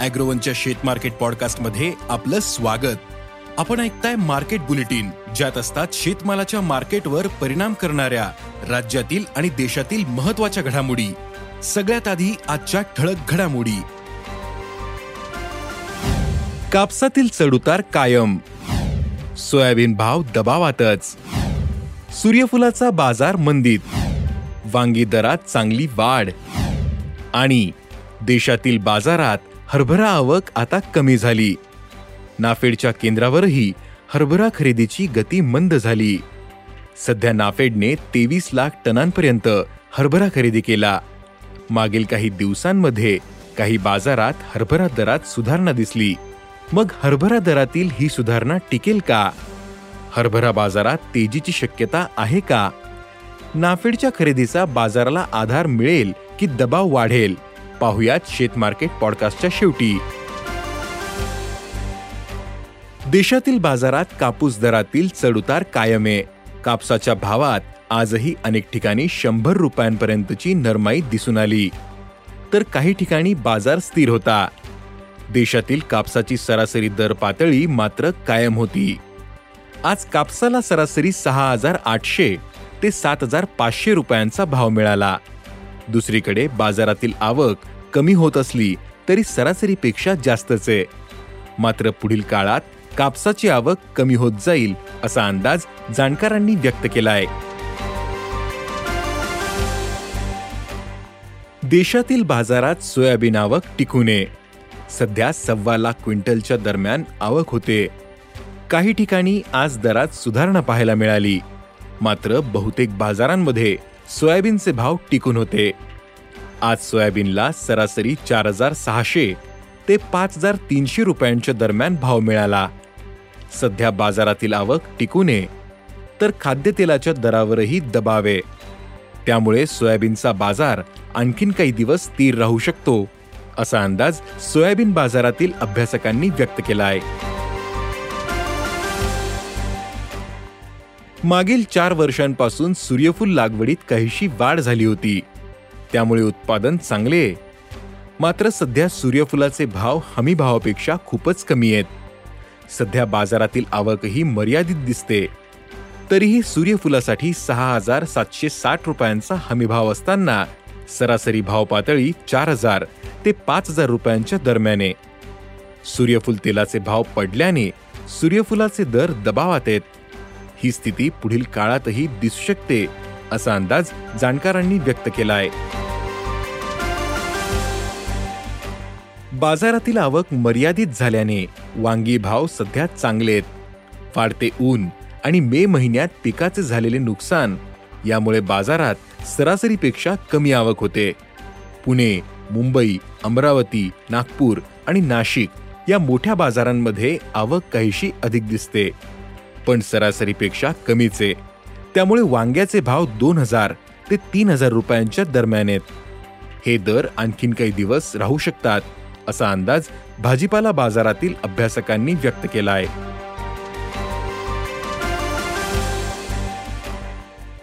अॅग्रोवनच्या शेत मार्केट पॉडकास्टमध्ये आपलं स्वागत. आपण ऐकताय मार्केट बुलेटिन ज्यात असतात शेतमालाच्या मार्केटवर परिणाम करणाऱ्या राज्यातील आणि देशातील महत्त्वाच्या घडामोडी. सगळ्यात आधी आजच्या ठळक घडामोडी. कापसातील चढउतार कायम. सोयाबीन भाव दबावातच. सूर्यफुलाचा बाजार मंदीत. वांगी दरात चांगली वाढ. आणि देशातील बाजारात हरभरा आवक आता कमी झाली. नाफेडच्या केंद्रावरही हरभरा खरेदीची गती मंद झाली. सध्या नाफेडने तेवीस लाख टनांपर्यंत हरभरा खरेदी केला. मागील काही दिवसांमध्ये काही बाजारात हरभरा दरात सुधारणा दिसली. मग हरभरा दरातील ही सुधारणा टिकेल का? हरभरा बाजारात तेजीची शक्यता आहे का? नाफेडच्या खरेदीचा बाजाराला आधार मिळेल की दबाव वाढेल? पाहुयात शेत मार्केट पॉडकास्टच्या शेवटी. देशातील बाजारात कापूस दरातील चढउतार कायम. आहे कापसाच्या भावात आजही अनेक ठिकाणी शंभर रुपयांपर्यंतची नरमाई दिसून आली. तर काही ठिकाणी बाजार स्थिर होता. देशातील कापसाची सरासरी दर पातळी मात्र कायम होती. आज कापसाला सरासरी सहा हजार आठशे ते सात हजार पाचशे रुपयांचा भाव मिळाला. दुसरीकडे बाजारातील आवक कमी होत असली तरी सरासरीपेक्षा जास्तच आहे. मात्र पुढील काळात कापसाची आवक कमी होत जाईल असा अंदाज जाणकारांनी व्यक्त केला आहे देशातील बाजारात सोयाबीन आवक टिकू नये सध्या सव्वा लाख क्विंटलच्या दरम्यान आवक होते. काही ठिकाणी आज दरात सुधारणा पाहायला मिळाली. मात्र बहुतेक बाजारांमध्ये सोयाबीनचे भाव टिकून होते. आज सोयाबीनला सरासरी चार हजार सहाशे ते पाच हजार तीनशे रुपयांच्या दरम्यान भाव मिळाला. सध्या बाजारातील आवक टिकू नये तर खाद्यतेलाच्या दरावरही दबावे. त्यामुळे सोयाबीनचा बाजार आणखीन काही दिवस स्थिर राहू शकतो असा अंदाज सोयाबीन बाजारातील अभ्यासकांनी व्यक्त केला आहे मागील चार वर्षांपासून सूर्यफूल लागवडीत काहीशी वाढ झाली होती. त्यामुळे उत्पादन चांगले मात्र सध्या सूर्यफुलाचे भाव हमी भावापेक्षा खूपच कमी आहेत. सध्या बाजारातील आवकही मर्यादित दिसते. तरीही सूर्यफुलासाठी सहा हजार सातशे साठ रुपयांचा हमी भाव असताना सरासरी भाव पातळी चार हजार ते पाच हजार रुपयांच्या दरम्याने. सूर्यफूल तेलाचे भाव पडल्याने सूर्यफुलाचे दर दबावात आहेत. ही स्थिती पुढील काळातही दिसू शकते असा अंदाज जाणकारांनी व्यक्त केला आहे बाजारातील आवक मर्यादित झाल्याने वांगी भाव सध्या चांगले आहेत. वाढते ऊन आणि मे महिन्यात पिकाचे झालेले नुकसान यामुळे बाजारात सरासरीपेक्षा कमी आवक होते. पुणे मुंबई अमरावती नागपूर आणि नाशिक या मोठ्या बाजारांमध्ये आवक काहीशी अधिक दिसते. पण सरासरीपेक्षा कमीच. आहे त्यामुळे वांग्याचे भाव दोन हजार ते तीन हजार रुपयांच्या दरम्यान आहेत. हे दर आणखीन काही दिवस राहू शकतात असा अंदाज भाजीपाला बाजारातील अभ्यासकांनी व्यक्त केला आहे.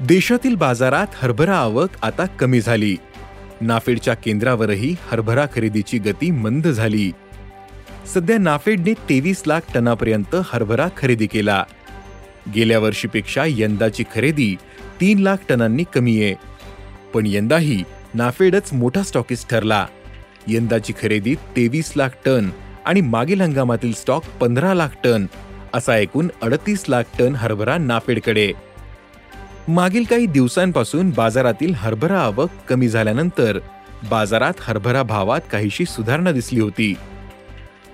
देशातील बाजारात हरभरा आवक आता कमी झाली. नाफेडच्या केंद्रावरही हरभरा खरेदीची गती मंद झाली. सध्या नाफेडने तेवीस लाख टनापर्यंत हरभरा खरेदी केला. गेल्या वर्षीपेक्षा यंदाची खरेदी तीन लाख टनांनी कमी आहे. पण यंदाही नाफेडच मोठा स्टॉकिस्ट ठरला. यंदाची खरेदी तेवीस लाख टन आणि मागील हंगामातील स्टॉक पंधरा लाख टन असा एकूण अडतीस लाख टन हरभरा नाफेडकडे. मागील काही दिवसांपासून बाजारातील हरभरा आवक कमी झाल्यानंतर बाजारात हरभरा भावात काहीशी सुधारणा दिसली होती.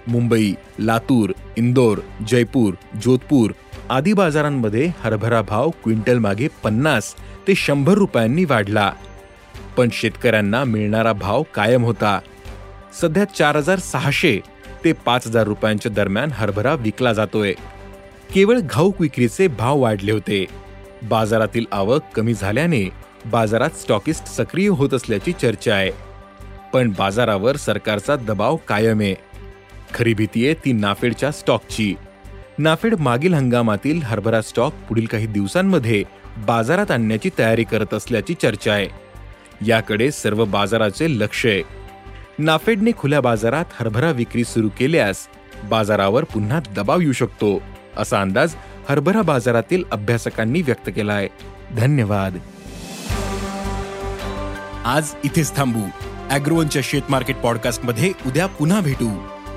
मुंबई लातूर इंदोर जयपूर जोधपूर आदी बाजारांमध्ये हरभरा भाव क्विंटल मागे पन्नास ते शंभर रुपयांनी वाढला. पण शेतकऱ्यांना मिळणारा भाव कायम होता. सध्या चार हजार सहाशे ते पाच हजार रुपयांच्या दरम्यान हरभरा विकला जातोय. केवळ घाऊक विक्रीचे भाव वाढले होते. बाजारातील आवक कमी झाल्याने बाजारात स्टॉकिस्ट सक्रिय होत असल्याची चर्चा आहे. पण बाजारावर सरकारचा दबाव कायम आहे. खरी भीती आहे ती नाफेडच्या स्टॉकची. नाफेड मागील हंगामातील हरभरा स्टॉक पुढील काही दिवसांमध्ये बाजारात आणण्याची तयारी करत असल्याची चर्चा आहे. याकडे सर्व बाजाराचे लक्ष आहे. नाफेडने खुल्या बाजारात हरभरा विक्री सुरू केल्यास बाजारावर पुन्हा दबाव येऊ शकतो असा अंदाज हरभरा बाजारातील अभ्यासकांनी व्यक्त केला आहे. धन्यवाद. आज इथेच थांबू. अॅग्रोवनच्या शेत मार्केट पॉडकास्टमध्ये उद्या पुन्हा भेटू.